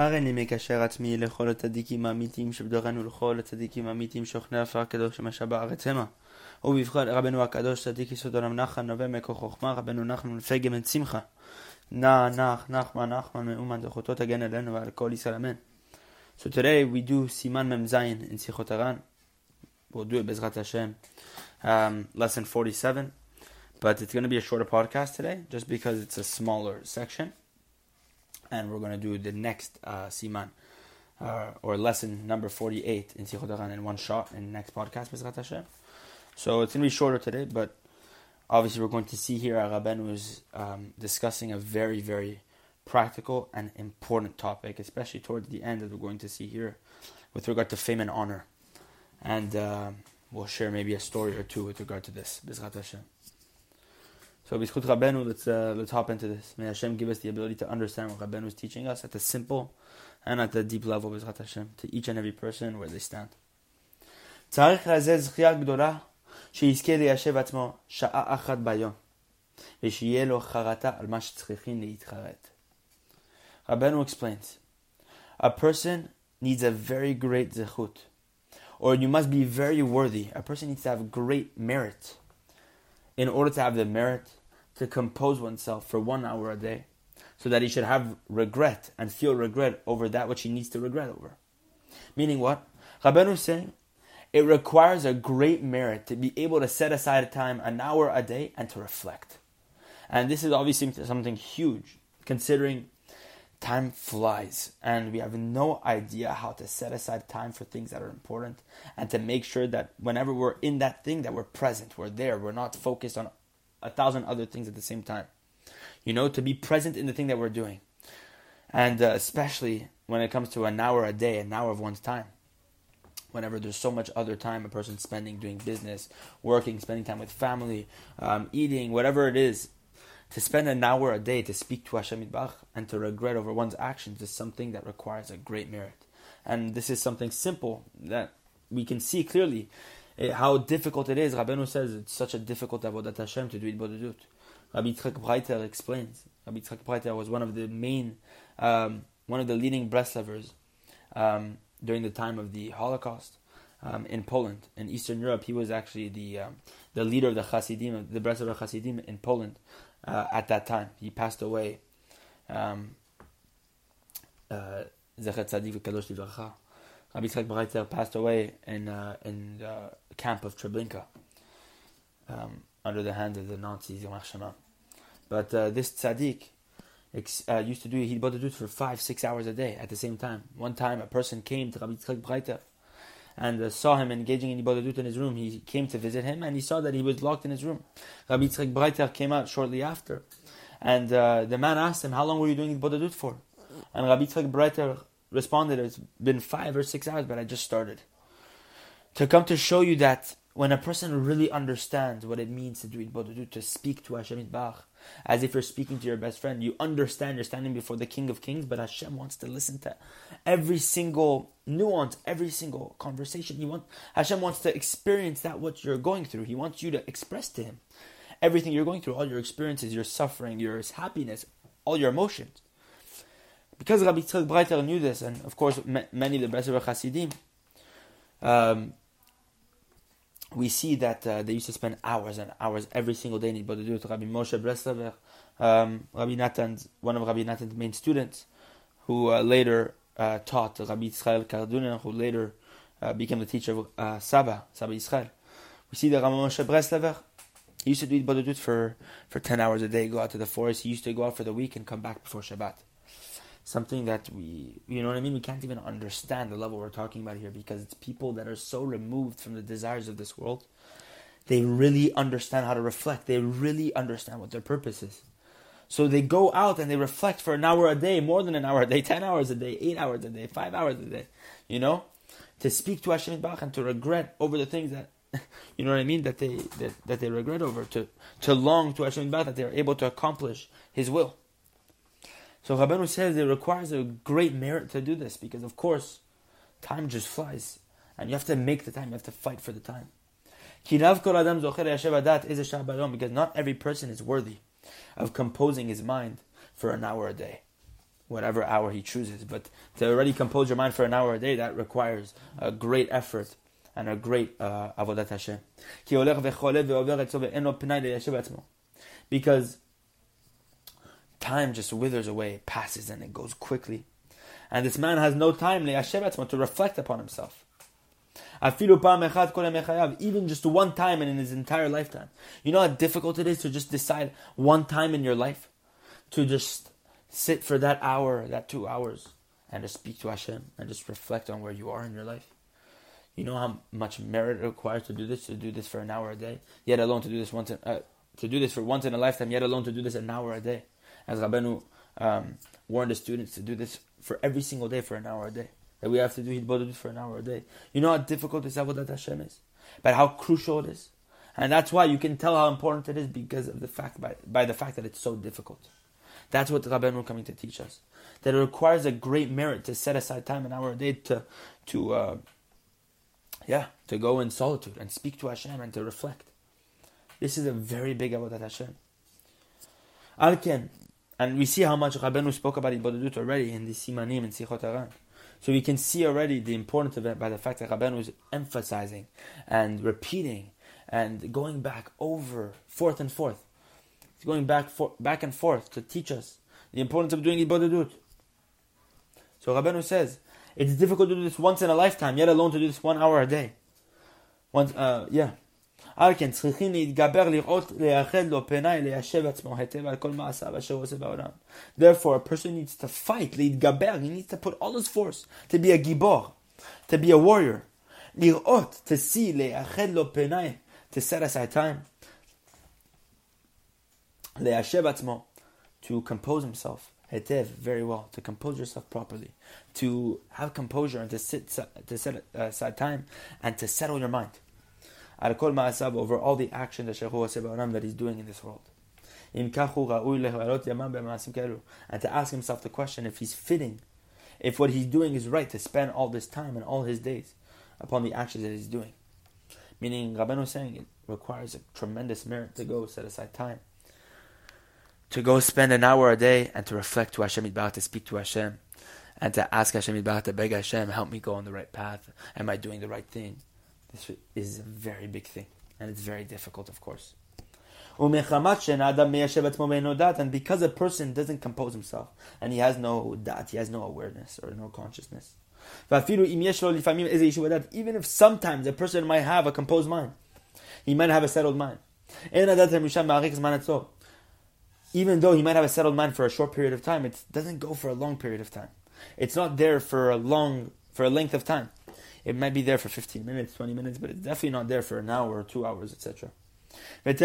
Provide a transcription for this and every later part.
הרי אני מקשר עצמי לכל הצדיקים האמיתיים שבדורנו לכל הצדיקים האמיתיים שוכני עפר הקדוש המשה בארץ המה. ובבחר רבנו הקדוש צדיק יסוד עולם נחן נווה מקור חוכמה רבנו נחמן לפי גמן שמחה. נח נח נחמן נחמן מאומן זכותו תגן עלינו ועל כל ישראל אמן. So today we do Siman Mem Zayin in Sichot Haran. We'll do it Bezrat Hashem. Um, lesson 47. But it's going to be a shorter podcast today just because it's a smaller section. And we're going to do the next uh, Siman uh, or lesson number 48 in Sichot Haran in one shot in next podcast Bezrat Hashem. So it's going to be shorter today, but obviously we're going to see here Rabben was um, discussing a very, very practical and important topic, especially towards the end, that we're going to see here, with regard to fame and honor. And uh, we'll share maybe a story or two with regard to this. Bezrat Hashem. So Bizchut Rabenu, let's, uh, let's hop into this. May Hashem give us the ability to understand what Rabenu is teaching us at the simple and at the deep level, Bezrat Hashem, to each and every person where they stand. צריך לזה זכייה גדולה שיזכה ליישב עצמו שעה אחת ביום, ושיהיה לו al על מה שצריכים Rabenu explains, a person needs a very great zechut, or you must be very worthy. A person needs to have great merit in order to have the merit to compose oneself for one hour a day, so that he should have regret and feel regret over that which he needs to regret over. Meaning what? Rabbeinu is saying, it requires a great merit to be able to set aside a time, an hour a day, and to reflect. And this is obviously something huge, considering time flies and we have no idea how to set aside time for things that are important and to make sure that whenever we're in that thing that we're present we're there we're not focused on a thousand other things at the same time. You know to be present in the thing that we're doing. And uh, especially when it comes to an hour a day an hour of one's time. Whenever there's so much other time a person's spending doing business working spending time with family um, eating whatever it is to spend an hour a day to speak to Hashem Yitbach and to regret over one's actions is something that requires a great merit. And this is something simple that we can see clearly how difficult it is. Rabbeinu says it's such a difficult avodat Hashem to do Hitbodedut. Rabbi Yitzchak Breiter explains. Rabbi Yitzchak Breiter was one of the main, um, one of the leading Breslevers um, during the time of the Holocaust. Um, in Poland, in Eastern Europe, he was actually the um, the leader of the Hasidim, the Breslever Hasidim in Poland uh, at that time. He passed away. Um, uh, Rabbi Yitzchak Breiter passed away in uh, in the camp of Treblinka um, under the hand of the Nazis. But uh, this tzaddik uh, used to do he'd do it for five six hours a day at the same time. One time, a person came to Rabbi Yitzchak Breiter and uh, saw him engaging in Hitbodedut in his room. He came to visit him and he saw that he was locked in his room. Rabbi Yitzchak Breiter came out shortly after. And uh, the man asked him, How long were you doing Hitbodedut for? And Rabbi Yitzchak Breiter responded, It's been five or six hours, but I just started. To come to show you that when a person really understands what it means to do Hitbodedut, to speak to Hashem Bach, as if you're speaking to your best friend. You understand you're standing before the King of Kings, but Hashem wants to listen to every single nuance, every single conversation. He want Hashem wants to experience that what you're going through. He wants you to express to Him everything you're going through, all your experiences, your suffering, your happiness, all your emotions. Because Rabbi Yitzchak Breiter knew this, and of course many of the Breslov Hasidim, um, we see that uh, they used to spend hours and hours every single day in Hitbodedut. Rabbi Moshe Breslever, um, Rabbi Natan's, one of Rabbi Natan's main students, who uh, later uh, taught Rabbi Israel Karduner, who later uh, became the teacher of uh, Saba, Saba Israel. We see that Rabbi Moshe Breslever, he used to do Hitbodedut for, for 10 hours a day, go out to the forest. He used to go out for the week and come back before Shabbat something that we, you know what I mean? We can't even understand the level we're talking about here because it's people that are so removed from the desires of this world. They really understand how to reflect. They really understand what their purpose is. So they go out and they reflect for an hour a day, more than an hour a day, 10 hours a day, 8 hours a day, 5 hours a day, you know? To speak to Hashem Bach and to regret over the things that, you know what I mean, that they, that, that they regret over, to, to long to Hashem Bach that they are able to accomplish His will. So Rabbeinu says it requires a great merit to do this because, of course, time just flies. And you have to make the time, you have to fight for the time. Because not every person is worthy of composing his mind for an hour a day. whatever hour he chooses. But to already compose your mind for an hour a day, that requires a great effort and a great uh, avodat Hashem. Because time just withers away, it passes, and it goes quickly. And this man has no time to reflect upon himself. Even just one time in his entire lifetime. You know how difficult it is to just decide one time in your life? To just sit for that hour, that two hours, and just speak to Hashem and just reflect on where you are in your life. You know how much merit it requires to do this, to do this for an hour a day, yet alone to do this once in, uh, to do this for once in a lifetime, yet alone to do this an hour a day. As Rabbeinu um, warned the students to do this for every single day for an hour a day. That we have to do Hitbodedut for an hour a day. You know how difficult this Avodat Hashem is, but how crucial it is. And that's why you can tell how important it is because of the fact by, by the fact that it's so difficult. That's what Rabbeinu coming to teach us. That it requires a great merit to set aside time an hour a day to, to, uh, yeah, to go in solitude and speak to Hashem and to reflect. This is a very big avodat Hashem. Alken, and we see how much Rabbeinu spoke about Hitbodedut already in the Simanim and Sichot Haran. So we can see already the importance of it by the fact that Rabbeinu is emphasizing and repeating and going back over, forth and forth. He's going back for, back and forth to teach us the importance of doing Hitbodedut. So Rabbeinu says, it's difficult to do this once in a lifetime, yet alone to do this one hour a day. Once, uh, yeah. על כן צריכים להתגבר לראות, לייחד לו פנאי, ליישב עצמו היטב על כל מעשיו אשר הוא עושה בעולם. Therefore, a person needs to fight, להתגבר, he needs to put all his force to be a גיבור, to be a warrior. לראות, to see, לייחד לו פנאי, to set aside time. ליישב עצמו, to compose himself. היטב, very well, to compose yourself properly, to have composure and to sit, to set aside time and to settle your mind. Al kol ma'asav over all the action that that he's doing in this world. And to ask himself the question if he's fitting, if what he's doing is right to spend all this time and all his days upon the actions that he's doing. Meaning, Rabbeinu is saying it requires a tremendous merit to go set aside time to go spend an hour a day and to reflect to Hashem Yitbarach, to speak to Hashem, and to ask Hashem Yitbarach, to beg Hashem, help me go on the right path. Am I doing the right thing? This is a very big thing, and it's very difficult, of course. And because a person doesn't compose himself, and he has no dat, he has no awareness or no consciousness. Even if sometimes a person might have a composed mind, he might have a settled mind even though he might have a settled mind for a short period of time, it doesn't go for a long period of time. It's not there for a long, for a length of time. It might be there for 15 minutes, 20 minutes, but it's definitely not there for an hour or two hours, etc. And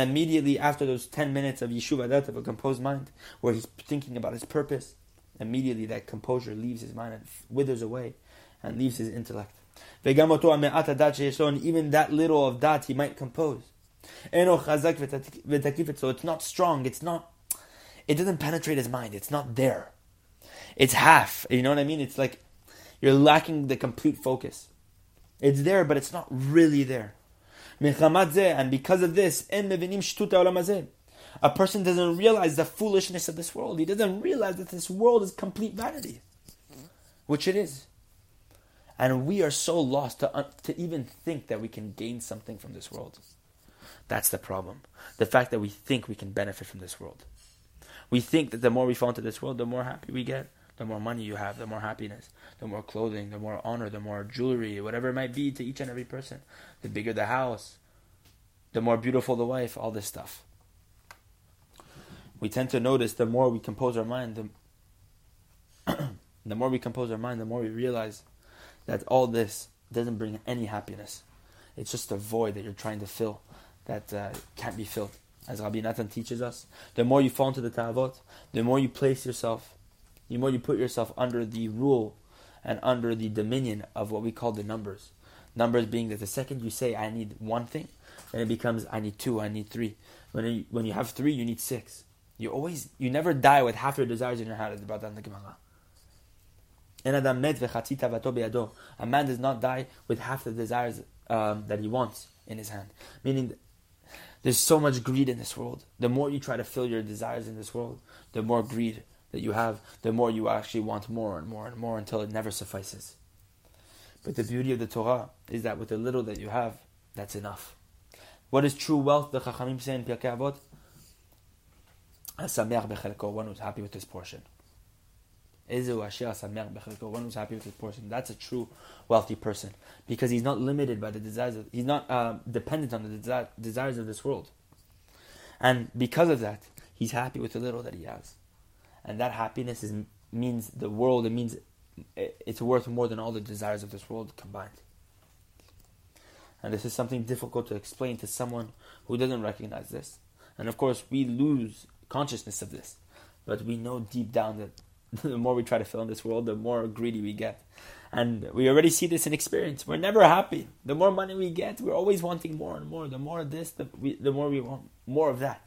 immediately after those 10 minutes of Yeshuv Adat, of a composed mind, where he's thinking about his purpose, immediately that composure leaves his mind and withers away and leaves his intellect. And even that little of that he might compose. So it's not strong. It's not. It doesn't penetrate his mind. It's not there. It's half. You know what I mean? It's like you're lacking the complete focus. It's there, but it's not really there. And because of this, a person doesn't realize the foolishness of this world. He doesn't realize that this world is complete vanity, which it is. And we are so lost to, to even think that we can gain something from this world. That's the problem. The fact that we think we can benefit from this world. We think that the more we fall into this world, the more happy we get. The more money you have, the more happiness, the more clothing, the more honor, the more jewelry, whatever it might be to each and every person. The bigger the house, the more beautiful the wife, all this stuff. We tend to notice the more we compose our mind, the, the more we compose our mind, the more we realize that all this doesn't bring any happiness. It's just a void that you're trying to fill that uh, can't be filled. As Rabbi Nathan teaches us, the more you fall into the ta'avot, the more you place yourself, the more you put yourself under the rule and under the dominion of what we call the numbers. Numbers being that the second you say, I need one thing, then it becomes, I need two, I need three. When you, when you have three, you need six. You always, you never die with half your desires in your heart, as brought down the Gemara. A man does not die with half the desires um, that he wants in his hand. Meaning, There's so much greed in this world. The more you try to fill your desires in this world, the more greed that you have, the more you actually want more and more and more until it never suffices. But the beauty of the Torah is that with the little that you have, that's enough. What is true wealth? The Chachamim say in Pirkei Avot, one who's happy with this portion. One who's happy with his portion. That's a true wealthy person because he's not limited by the desires. Of, he's not uh, dependent on the desi- desires of this world, and because of that, he's happy with the little that he has, and that happiness is means the world. It means it's worth more than all the desires of this world combined. And this is something difficult to explain to someone who doesn't recognize this. And of course, we lose consciousness of this, but we know deep down that the more we try to fill in this world, the more greedy we get. And we already see this in experience. We're never happy. The more money we get, we're always wanting more and more. The more this, the, we, the more we want more of that.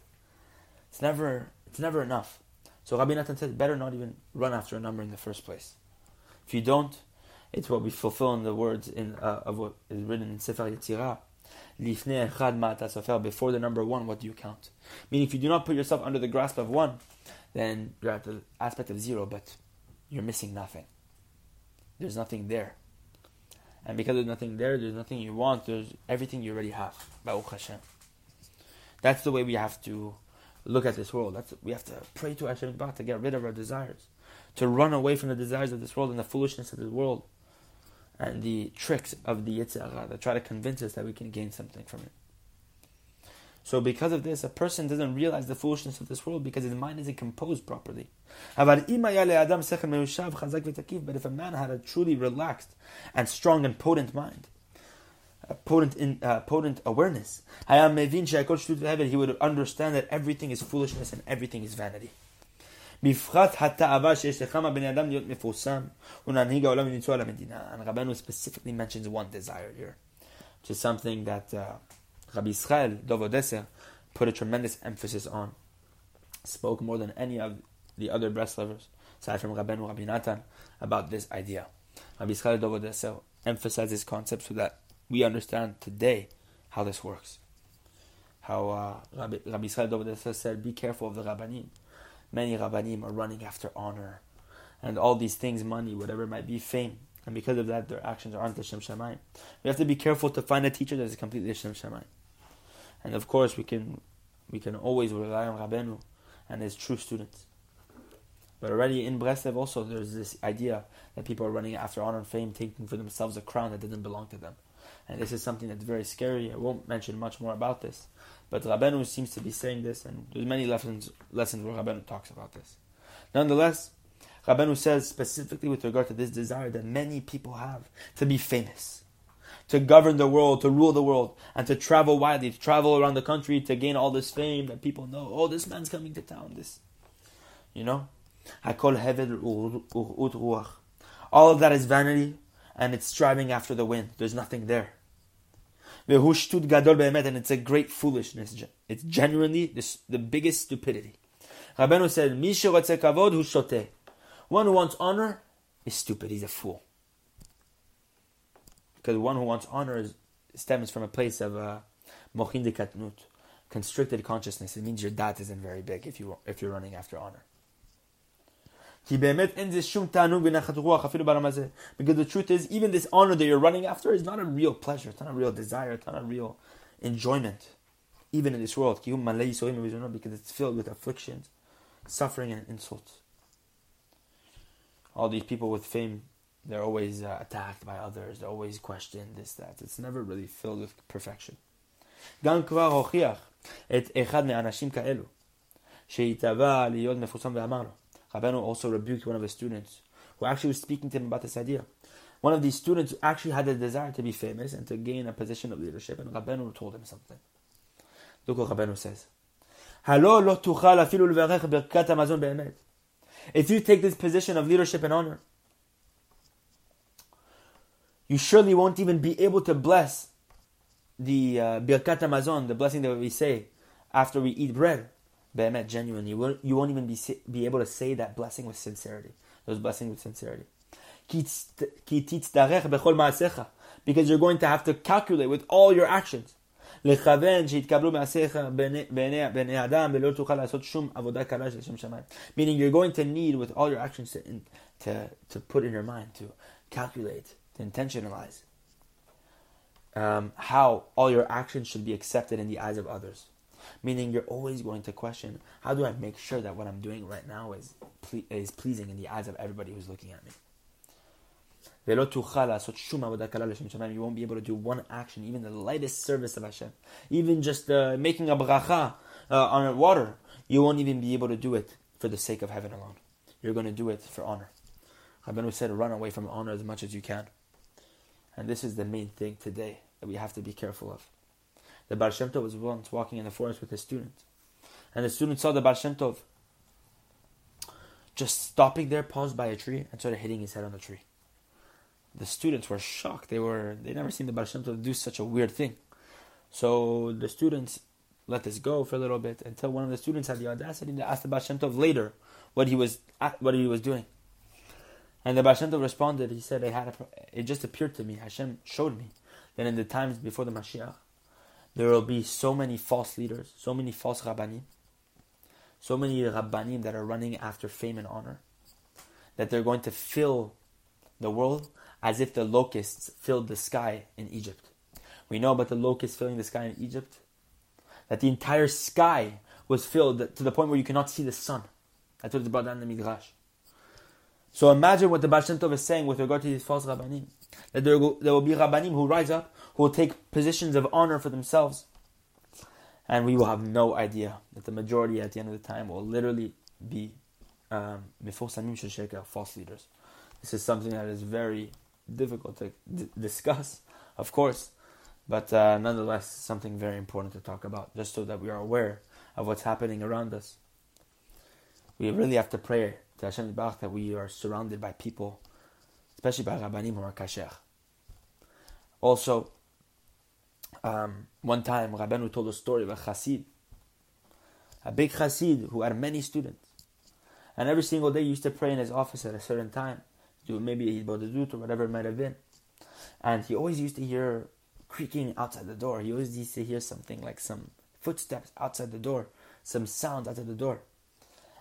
It's never, it's never enough. So Rabbi Natan said, better not even run after a number in the first place. If you don't, it's what we fulfill in the words in uh, of what is written in Sefer Yetzirah. Before the number one, what do you count? Meaning, if you do not put yourself under the grasp of one, then you're at the aspect of zero, but you're missing nothing. There's nothing there. And because there's nothing there, there's nothing you want, there's everything you already have. Hashem. That's the way we have to look at this world. That's we have to pray to Hashem to get rid of our desires, to run away from the desires of this world and the foolishness of this world, and the tricks of the Yitzhak that try to convince us that we can gain something from it. So because of this, a person doesn't realize the foolishness of this world because his mind isn't composed properly. But if a man had a truly relaxed and strong and potent mind, a potent, in, uh, potent awareness, he would understand that everything is foolishness and everything is vanity. And Rabbeinu specifically mentions one desire here, which is something that uh, Rabbi Israel Dov Odesser put a tremendous emphasis on. Spoke more than any of the other Breslovers, aside from Rabbeinu Rabbi Natan, about this idea. Rabbi Israel Dov Odesser emphasized this concept so that we understand today how this works. How uh, Rabbi, Rabbi Israel Dov Odesser said, "Be careful of the Rabbanim. Many Rabbanim are running after honor, and all these things, money, whatever it might be, fame." And because of that, their actions aren't Shem Shamayim. We have to be careful to find a teacher that is completely Shem Shamayim. And of course, we can we can always rely on Rabenu and his true students. But already in Breslev also there's this idea that people are running after honor and fame, taking for themselves a crown that didn't belong to them. And this is something that's very scary. I won't mention much more about this. But Rabenu seems to be saying this, and there's many lessons lessons where Rabenu talks about this. Nonetheless, Rabenu says specifically with regard to this desire that many people have to be famous to govern the world, to rule the world, and to travel widely, to travel around the country to gain all this fame that people know. Oh, this man's coming to town. This, you know, I call heaven ruach. All of that is vanity, and it's striving after the wind. There's nothing there. And it's a great foolishness. It's genuinely the, the biggest stupidity. Rabbeinu said, One who wants honor is stupid. He's a fool. Because one who wants honor is, stems from a place of uh, mochin katnut, constricted consciousness. It means your dat isn't very big if you if you're running after honor. Because the truth is, even this honor that you're running after is not a real pleasure, it's not a real desire, it's not a real enjoyment, even in this world. Because it's filled with afflictions, suffering, and insults. All these people with fame they're always uh, attacked by others, they're always questioned, this, that. It's never really filled with perfection. גם כבר הוכיח את אחד מהאנשים כאלו, שהתהווה להיות מפורסם ואמר לו. Rabbeinu also rebuked one of his students who actually was speaking to him about this idea. One of these students actually had a desire to be famous and to gain a position of leadership, and Rabbeinu told him something. Look what Rabbeinu says. If you take this position of leadership and honor, you surely won't even be able to bless the uh, birkat the blessing that we say after we eat bread. Behemet, genuine. You, will, you won't even be, be able to say that blessing with sincerity. Those blessings with sincerity. Because you're going to have to calculate with all your actions. Meaning you're going to need with all your actions to, to, to put in your mind, to calculate, to intentionalize um, how all your actions should be accepted in the eyes of others. Meaning you're always going to question, how do I make sure that what I'm doing right now is, ple- is pleasing in the eyes of everybody who's looking at me? You won't be able to do one action, even the lightest service of Hashem. Even just uh, making a bracha uh, on water, you won't even be able to do it for the sake of heaven alone. You're going to do it for honor. Rabbeinu said, run away from honor as much as you can. And this is the main thing today that we have to be careful of. The Baal Shem Tov was once walking in the forest with his student. And the student saw the Baal Shem Tov just stopping there, paused by a tree, and started hitting his head on the tree the students were shocked. They were they never seen the Baal Shem Tov do such a weird thing. So the students let this go for a little bit until one of the students had the audacity to ask the Baal Shem Tov later what he was what he was doing. And the Baal Shem Tov responded. He said, "I had a, it just appeared to me. Hashem showed me that in the times before the Mashiach, there will be so many false leaders, so many false rabbanim, so many rabbanim that are running after fame and honor, that they're going to fill the world as if the locusts filled the sky in Egypt. We know about the locusts filling the sky in Egypt, that the entire sky was filled to the point where you cannot see the sun. That's what it's brought down in the Midrash. So imagine what the Baal Shem Tov is saying with regard to these false Rabbanim. That there will, there will be Rabbanim who rise up, who will take positions of honor for themselves. And we will have no idea that the majority at the end of the time will literally be um, false leaders. This is something that is very difficult to d- discuss, of course, but uh, nonetheless, something very important to talk about, just so that we are aware of what's happening around us. We really have to pray to Hashem Baruch that we are surrounded by people, especially by Rabbanim are kasher. Also, um, one time Rabbanu told a story of a chassid, a big chassid who had many students. And every single day he used to pray in his office at a certain time do maybe do it or whatever it might have been. And he always used to hear creaking outside the door. He always used to hear something like some footsteps outside the door, some sound outside the door.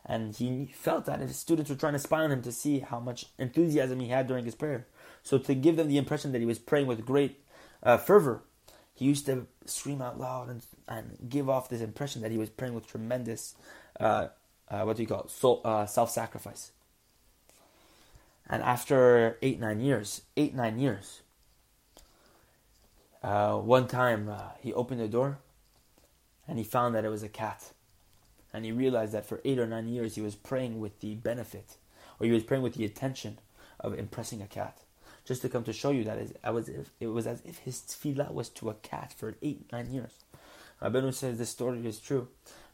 And he felt that his students were trying to spy on him to see how much enthusiasm he had during his prayer. So to give them the impression that he was praying with great uh, fervor, he used to scream out loud and, and give off this impression that he was praying with tremendous, uh, uh, what do you call it, uh, self-sacrifice. And after eight, nine years, eight, nine years, uh, one time uh, he opened the door and he found that it was a cat. And he realized that for eight or nine years he was praying with the benefit, or he was praying with the intention of impressing a cat. Just to come to show you that it was, it was as if his tefillah was to a cat for eight, nine years. Rabbeinu says this story is true.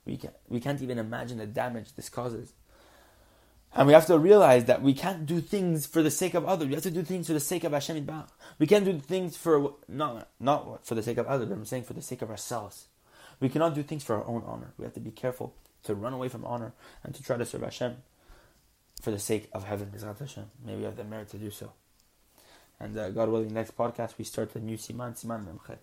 We, can, we can't even imagine the damage this causes. And we have to realize that we can't do things for the sake of others. We have to do things for the sake of Hashem Yitbarach. We can't do things for not not for the sake of others, I'm saying for the sake of ourselves. We cannot do things for our own honor. We have to be careful to run away from honor and to try to serve Hashem for the sake of heaven. Maybe we have the merit to do so. And uh, God willing, next podcast we start a new Siman Siman Memchet.